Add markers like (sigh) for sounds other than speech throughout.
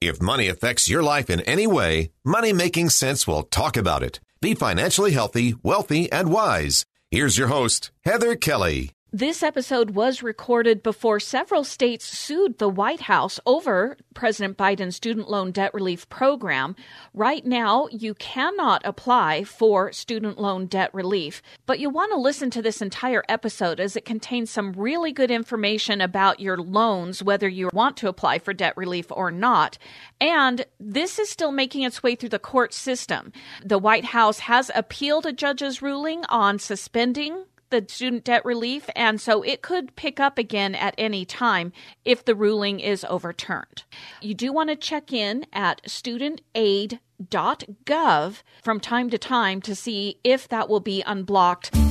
If money affects your life in any way, Money Making Sense will talk about it. Be financially healthy, wealthy, and wise. Here's your host, Heather Kelly. This episode was recorded before several states sued the White House over President Biden's student loan debt relief program. Right now, you cannot apply for student loan debt relief, but you want to listen to this entire episode as it contains some really good information about your loans, whether you want to apply for debt relief or not. And this is still making its way through the court system. The White House has appealed a judge's ruling on suspending the student debt relief, and so it could pick up again at any time if the ruling is overturned. You do want to check in at studentaid.gov from time to time to see if that will be unblocked.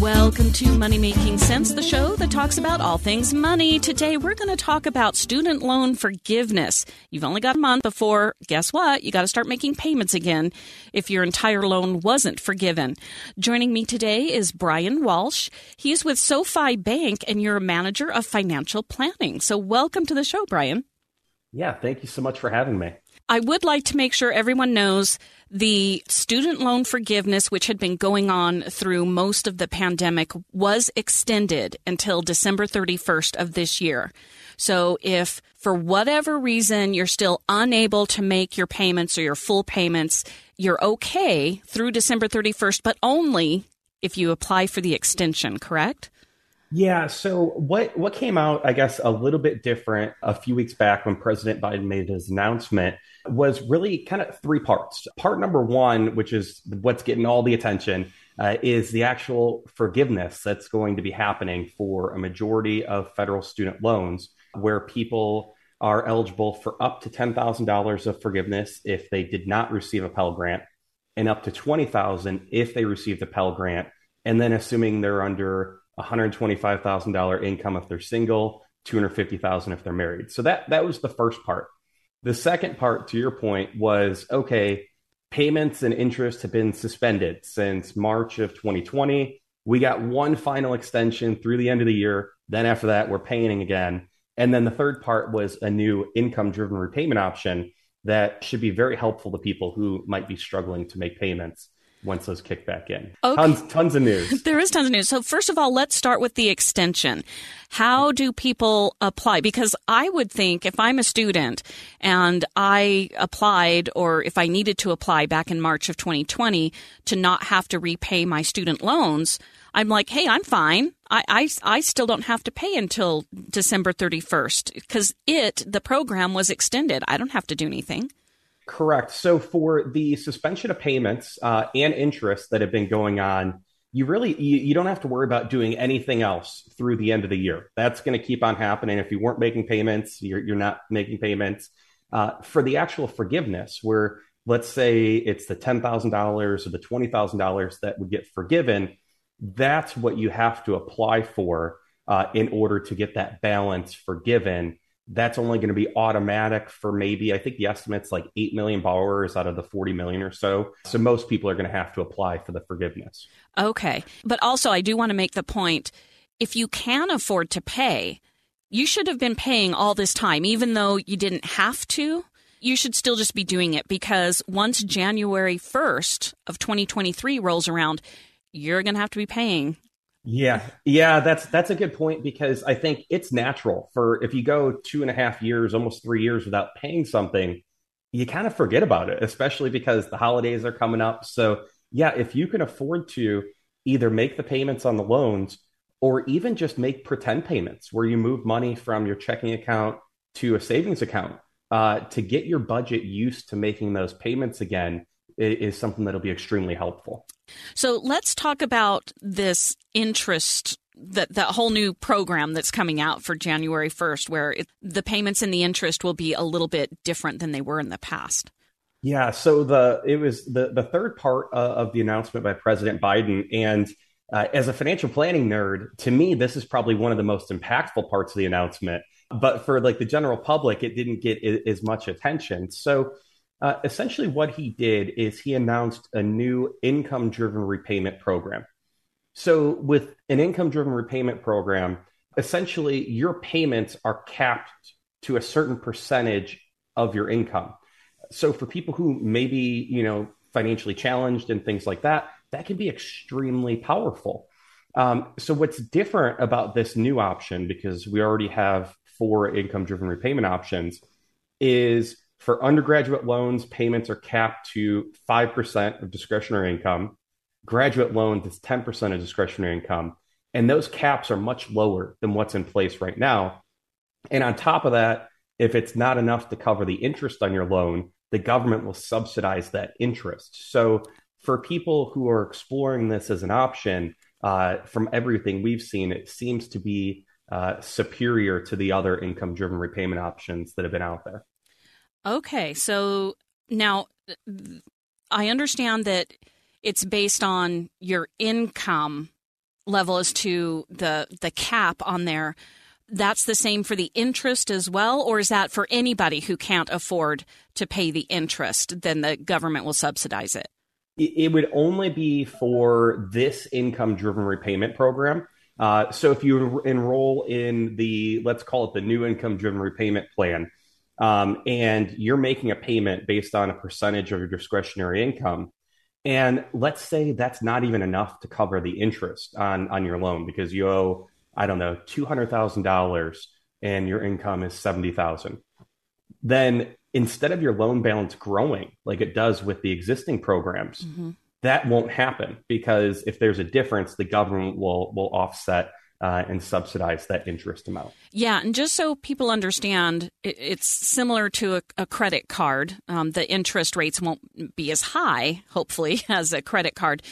Welcome to Money Making Sense, the show that talks about all things money. Today, we're going to talk about student loan forgiveness. You've only got a month before, guess what? You got to start making payments again if your entire loan wasn't forgiven. Joining me today is Brian Walsh. He's with SoFi Bank, and you're a manager of financial planning. So, welcome to the show, Brian. Yeah, thank you so much for having me. I would like to make sure everyone knows the student loan forgiveness, which had been going on through most of the pandemic, was extended until December 31st of this year. So if for whatever reason you're still unable to make your payments or your full payments, you're okay through December 31st, but only if you apply for the extension, correct? Yeah. So what what came out, I guess, a little bit different a few weeks back when President Biden made his announcement was really kind of three parts. Part number one, which is what's getting all the attention, uh, is the actual forgiveness that's going to be happening for a majority of federal student loans, where people are eligible for up to $10,000 of forgiveness if they did not receive a Pell Grant, and up to 20000 if they received a Pell Grant. And then assuming they're under $125,000 income if they're single, 250,000 if they're married. So that that was the first part. The second part, to your point, was okay, payments and interest have been suspended since March of 2020. We got one final extension through the end of the year. Then after that, we're paying again. And then the third part was a new income driven repayment option that should be very helpful to people who might be struggling to make payments once those kick back in. Okay. Tons, tons of news. (laughs) There is tons of news. So first of all, let's start with the extension. How do people apply? Because I would think if I'm a student and I applied or if I needed to apply back in March of 2020 to not have to repay my student loans, I'm like, hey, I'm fine. I, I, I still don't have to pay until December 31st because it, the program was extended. I don't have to do anything. Correct. So for the suspension of payments uh, and interest that have been going on, you really you, you, don't have to worry about doing anything else through the end of the year. That's going to keep on happening. If you weren't making payments, you're, you're not making payments. Uh, for the actual forgiveness, where let's say it's the ten thousand dollars or the twenty thousand dollars that would get forgiven, that's what you have to apply for uh, in order to get that balance forgiven that's only going to be automatic for maybe I think the estimate's like 8 million borrowers out of the 40 million or so. So most people are going to have to apply for the forgiveness. Okay. But also I do want to make the point if you can afford to pay, you should have been paying all this time even though you didn't have to. You should still just be doing it because once January 1st of 2023 rolls around, you're going to have to be paying yeah, yeah, that's that's a good point because I think it's natural for if you go two and a half years, almost three years without paying something, you kind of forget about it, especially because the holidays are coming up. So yeah, if you can afford to either make the payments on the loans or even just make pretend payments where you move money from your checking account to a savings account uh, to get your budget used to making those payments again is something that'll be extremely helpful. So let's talk about this interest that that whole new program that's coming out for January 1st where it, the payments and the interest will be a little bit different than they were in the past. Yeah, so the it was the the third part of the announcement by President Biden and uh, as a financial planning nerd, to me this is probably one of the most impactful parts of the announcement, but for like the general public it didn't get as much attention. So uh, essentially what he did is he announced a new income driven repayment program. So, with an income driven repayment program, essentially your payments are capped to a certain percentage of your income. So, for people who may be, you know, financially challenged and things like that, that can be extremely powerful. Um, so, what's different about this new option, because we already have four income driven repayment options, is for undergraduate loans, payments are capped to 5% of discretionary income graduate loans is 10% of discretionary income. And those caps are much lower than what's in place right now. And on top of that, if it's not enough to cover the interest on your loan, the government will subsidize that interest. So for people who are exploring this as an option, uh, from everything we've seen, it seems to be uh, superior to the other income driven repayment options that have been out there. Okay. So now I understand that it's based on your income level as to the the cap on there that's the same for the interest as well or is that for anybody who can't afford to pay the interest then the government will subsidize it it would only be for this income driven repayment program uh, so if you enroll in the let's call it the new income driven repayment plan um, and you're making a payment based on a percentage of your discretionary income and let's say that's not even enough to cover the interest on, on your loan because you owe, I don't know, $200,000 and your income is 70,000. Then instead of your loan balance growing like it does with the existing programs, mm-hmm. that won't happen because if there's a difference, the government will will offset uh, and subsidize that interest amount. Yeah, and just so people understand, it, it's similar to a, a credit card. Um, the interest rates won't be as high, hopefully, (laughs) as a credit card.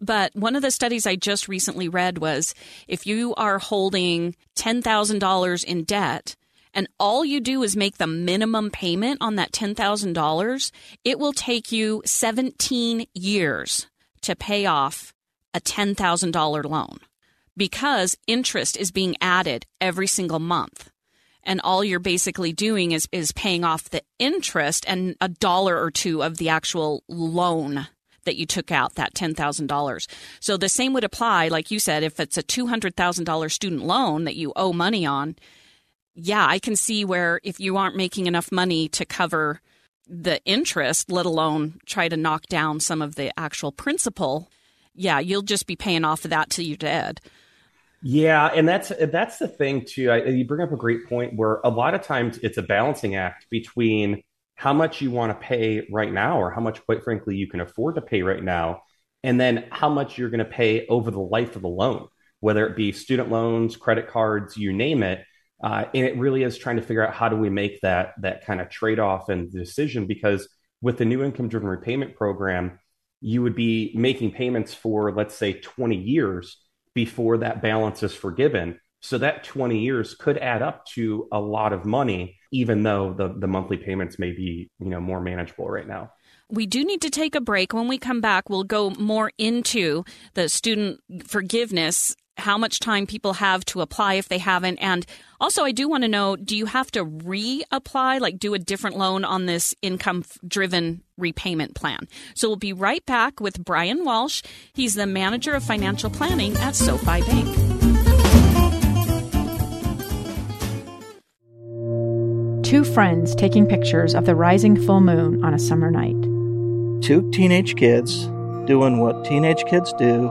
But one of the studies I just recently read was if you are holding $10,000 in debt, and all you do is make the minimum payment on that $10,000, it will take you 17 years to pay off a $10,000 loan because interest is being added every single month. And all you're basically doing is, is paying off the interest and a dollar or two of the actual loan that you took out, that $10,000. So the same would apply, like you said, if it's a $200,000 student loan that you owe money on. Yeah, I can see where if you aren't making enough money to cover the interest, let alone try to knock down some of the actual principal, yeah, you'll just be paying off of that till you're dead. Yeah, and that's that's the thing too. I, you bring up a great point where a lot of times it's a balancing act between how much you want to pay right now, or how much, quite frankly, you can afford to pay right now, and then how much you're going to pay over the life of the loan, whether it be student loans, credit cards, you name it. Uh, and it really is trying to figure out how do we make that that kind of trade off and decision because with the new income driven repayment program, you would be making payments for let's say 20 years before that balance is forgiven. So that 20 years could add up to a lot of money, even though the, the monthly payments may be, you know, more manageable right now. We do need to take a break. When we come back, we'll go more into the student forgiveness, how much time people have to apply if they haven't. And also, I do want to know do you have to reapply, like do a different loan on this income driven repayment plan? So we'll be right back with Brian Walsh. He's the manager of financial planning at SoFi Bank. Two friends taking pictures of the rising full moon on a summer night. Two teenage kids doing what teenage kids do.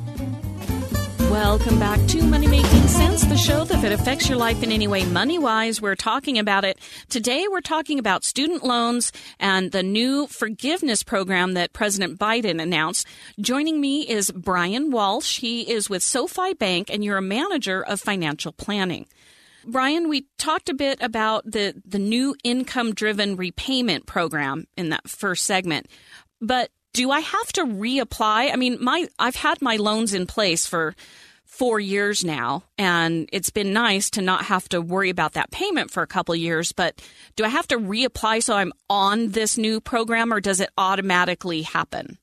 Welcome back to Money Making Sense, the show that if it affects your life in any way money wise, we're talking about it. Today we're talking about student loans and the new forgiveness program that President Biden announced. Joining me is Brian Walsh. He is with SoFi Bank and you're a manager of financial planning. Brian, we talked a bit about the, the new income driven repayment program in that first segment, but do I have to reapply? I mean, my I've had my loans in place for four years now, and it's been nice to not have to worry about that payment for a couple years. But do I have to reapply so I'm on this new program, or does it automatically happen?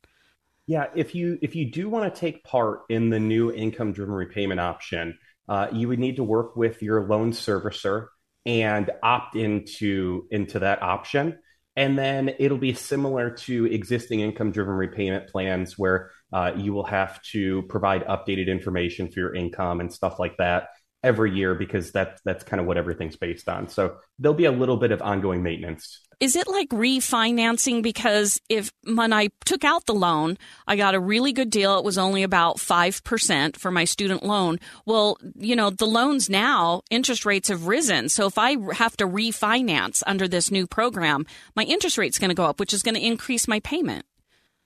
Yeah, if you if you do want to take part in the new income driven repayment option, uh, you would need to work with your loan servicer and opt into into that option. And then it'll be similar to existing income driven repayment plans where uh, you will have to provide updated information for your income and stuff like that every year because that, that's kind of what everything's based on. So there'll be a little bit of ongoing maintenance is it like refinancing? Because if when I took out the loan, I got a really good deal. It was only about 5% for my student loan. Well, you know, the loans now, interest rates have risen. So if I have to refinance under this new program, my interest rate's going to go up, which is going to increase my payment.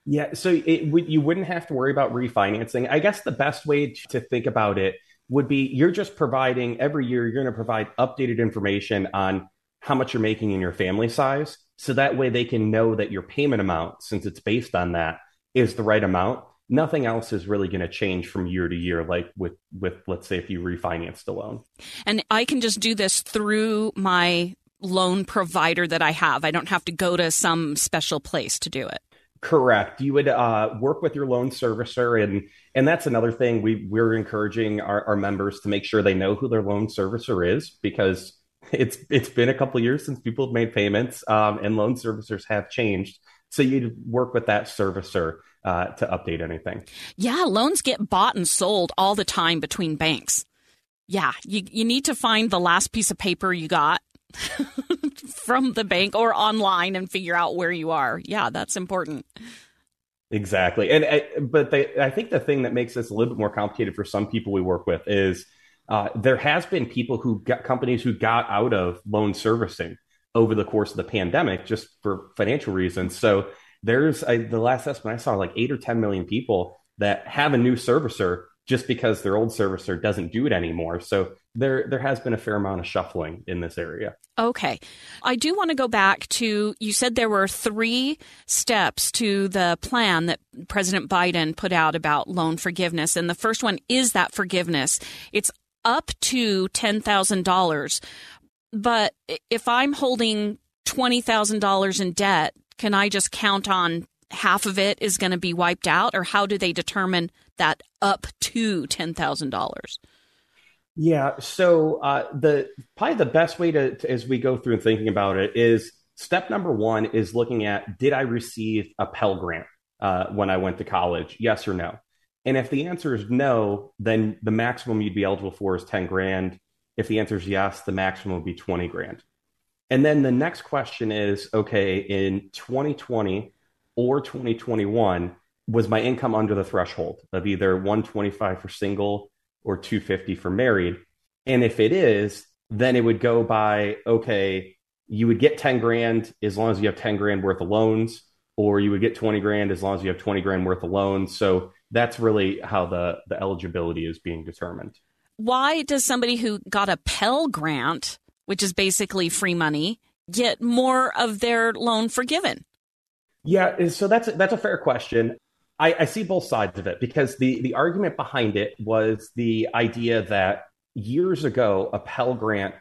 Yeah, so it, you wouldn't have to worry about refinancing. I guess the best way to think about it would be you're just providing every year, you're going to provide updated information on how much you're making in your family size. So that way they can know that your payment amount, since it's based on that, is the right amount. Nothing else is really going to change from year to year, like with, with, let's say, if you refinance the loan. And I can just do this through my loan provider that I have. I don't have to go to some special place to do it. Correct. You would uh, work with your loan servicer, and and that's another thing we we're encouraging our, our members to make sure they know who their loan servicer is because it's it's been a couple years since people have made payments, um, and loan servicers have changed. So you'd work with that servicer uh, to update anything. Yeah, loans get bought and sold all the time between banks. Yeah, you you need to find the last piece of paper you got (laughs) from the bank or online and figure out where you are. Yeah, that's important. Exactly, and uh, but they, I think the thing that makes this a little bit more complicated for some people we work with is uh, there has been people who got companies who got out of loan servicing over the course of the pandemic just for financial reasons. So there's the last estimate I saw like eight or 10 million people that have a new servicer just because their old servicer doesn't do it anymore. So there there has been a fair amount of shuffling in this area. Okay. I do want to go back to you said there were 3 steps to the plan that President Biden put out about loan forgiveness and the first one is that forgiveness. It's up to $10,000. But if I'm holding $20,000 in debt, can I just count on half of it is going to be wiped out? Or how do they determine that up to $10,000? Yeah. So uh, the probably the best way to, to, as we go through and thinking about it is step number one is looking at did I receive a Pell Grant uh, when I went to college? Yes or no? And if the answer is no, then the maximum you'd be eligible for is 10 grand. If the answer is yes, the maximum would be 20 grand. And then the next question is okay, in 2020 or 2021, was my income under the threshold of either 125 for single or 250 for married? And if it is, then it would go by okay, you would get 10 grand as long as you have 10 grand worth of loans, or you would get 20 grand as long as you have 20 grand worth of loans. So that's really how the the eligibility is being determined. Why does somebody who got a Pell grant, which is basically free money, get more of their loan forgiven? Yeah, so that's that's a fair question. I, I see both sides of it because the the argument behind it was the idea that years ago a Pell grant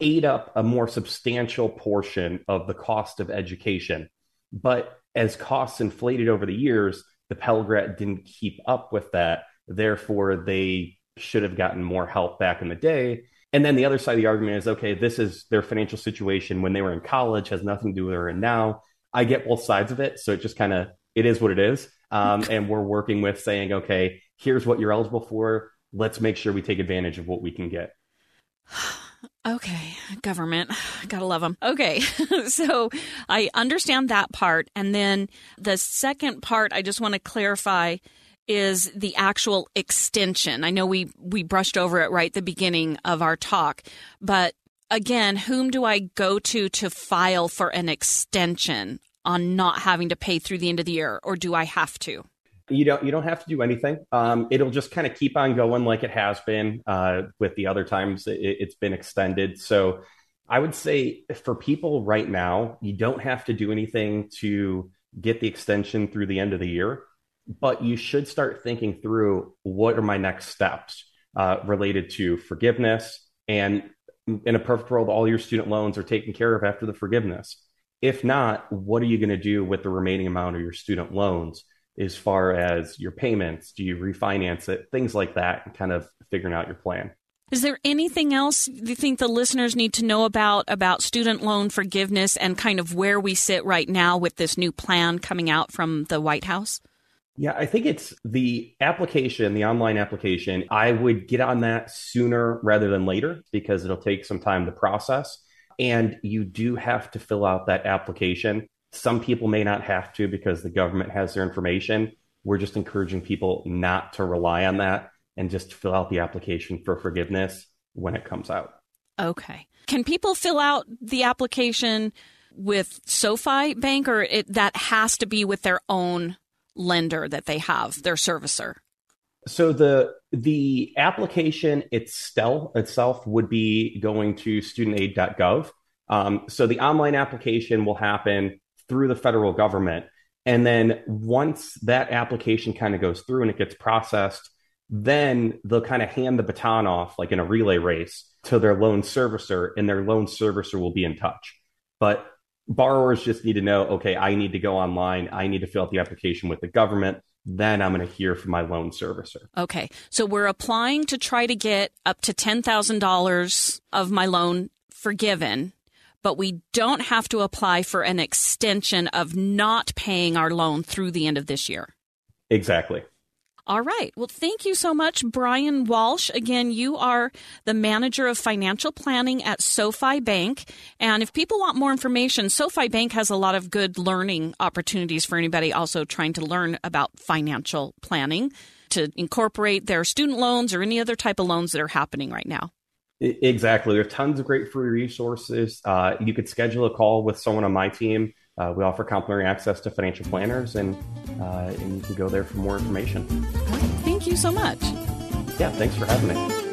ate up a more substantial portion of the cost of education, but as costs inflated over the years, the Pell Grant didn't keep up with that. Therefore, they should have gotten more help back in the day. And then the other side of the argument is okay, this is their financial situation when they were in college, has nothing to do with her. Now I get both sides of it. So it just kind of, it is what it is. Um, (laughs) and we're working with saying, okay, here's what you're eligible for. Let's make sure we take advantage of what we can get. (sighs) Okay, government. (sighs) Gotta love them. Okay, (laughs) so I understand that part. And then the second part, I just want to clarify is the actual extension. I know we, we brushed over it right at the beginning of our talk, but again, whom do I go to to file for an extension on not having to pay through the end of the year, or do I have to? You don't. You don't have to do anything. Um, it'll just kind of keep on going like it has been uh, with the other times it, it's been extended. So, I would say for people right now, you don't have to do anything to get the extension through the end of the year, but you should start thinking through what are my next steps uh, related to forgiveness. And in a perfect world, all your student loans are taken care of after the forgiveness. If not, what are you going to do with the remaining amount of your student loans? as far as your payments? Do you refinance it? Things like that, and kind of figuring out your plan. Is there anything else you think the listeners need to know about about student loan forgiveness and kind of where we sit right now with this new plan coming out from the White House? Yeah, I think it's the application, the online application. I would get on that sooner rather than later because it'll take some time to process. And you do have to fill out that application. Some people may not have to because the government has their information. We're just encouraging people not to rely on that and just fill out the application for forgiveness when it comes out. Okay. Can people fill out the application with SoFi Bank or it, that has to be with their own lender that they have, their servicer? So the the application itself itself would be going to studentaid.gov. Um, so the online application will happen through the federal government. And then once that application kind of goes through and it gets processed, then they'll kind of hand the baton off like in a relay race to their loan servicer, and their loan servicer will be in touch. But borrowers just need to know okay, I need to go online, I need to fill out the application with the government. Then I'm going to hear from my loan servicer. Okay. So we're applying to try to get up to $10,000 of my loan forgiven but we don't have to apply for an extension of not paying our loan through the end of this year. Exactly. All right. Well, thank you so much, Brian Walsh. Again, you are the manager of financial planning at SoFi Bank. And if people want more information, SoFi Bank has a lot of good learning opportunities for anybody also trying to learn about financial planning to incorporate their student loans or any other type of loans that are happening right now. Exactly. There are tons of great free resources. Uh, you could schedule a call with someone on my team. Uh, we offer complimentary access to financial planners, and uh, and you can go there for more information. Thank you so much. Yeah, thanks for having me.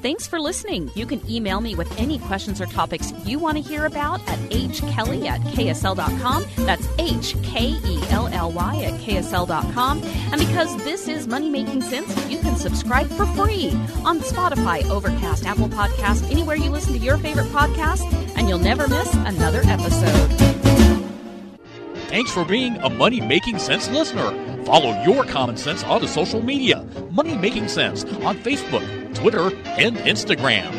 Thanks for listening. You can email me with any questions or topics you want to hear about at hkelly at ksl.com. That's H K E L L Y at ksl.com. And because this is Money Making Sense, you can subscribe for free on Spotify, Overcast, Apple Podcast, anywhere you listen to your favorite podcast, and you'll never miss another episode. Thanks for being a Money Making Sense listener. Follow your common sense on the social media. Money Making Sense on Facebook, Twitter, and Instagram.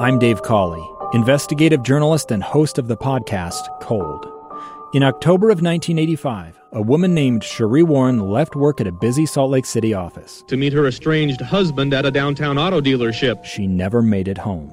I'm Dave Cawley, investigative journalist and host of the podcast Cold. In October of 1985, a woman named Sheree Warren left work at a busy Salt Lake City office to meet her estranged husband at a downtown auto dealership. She never made it home.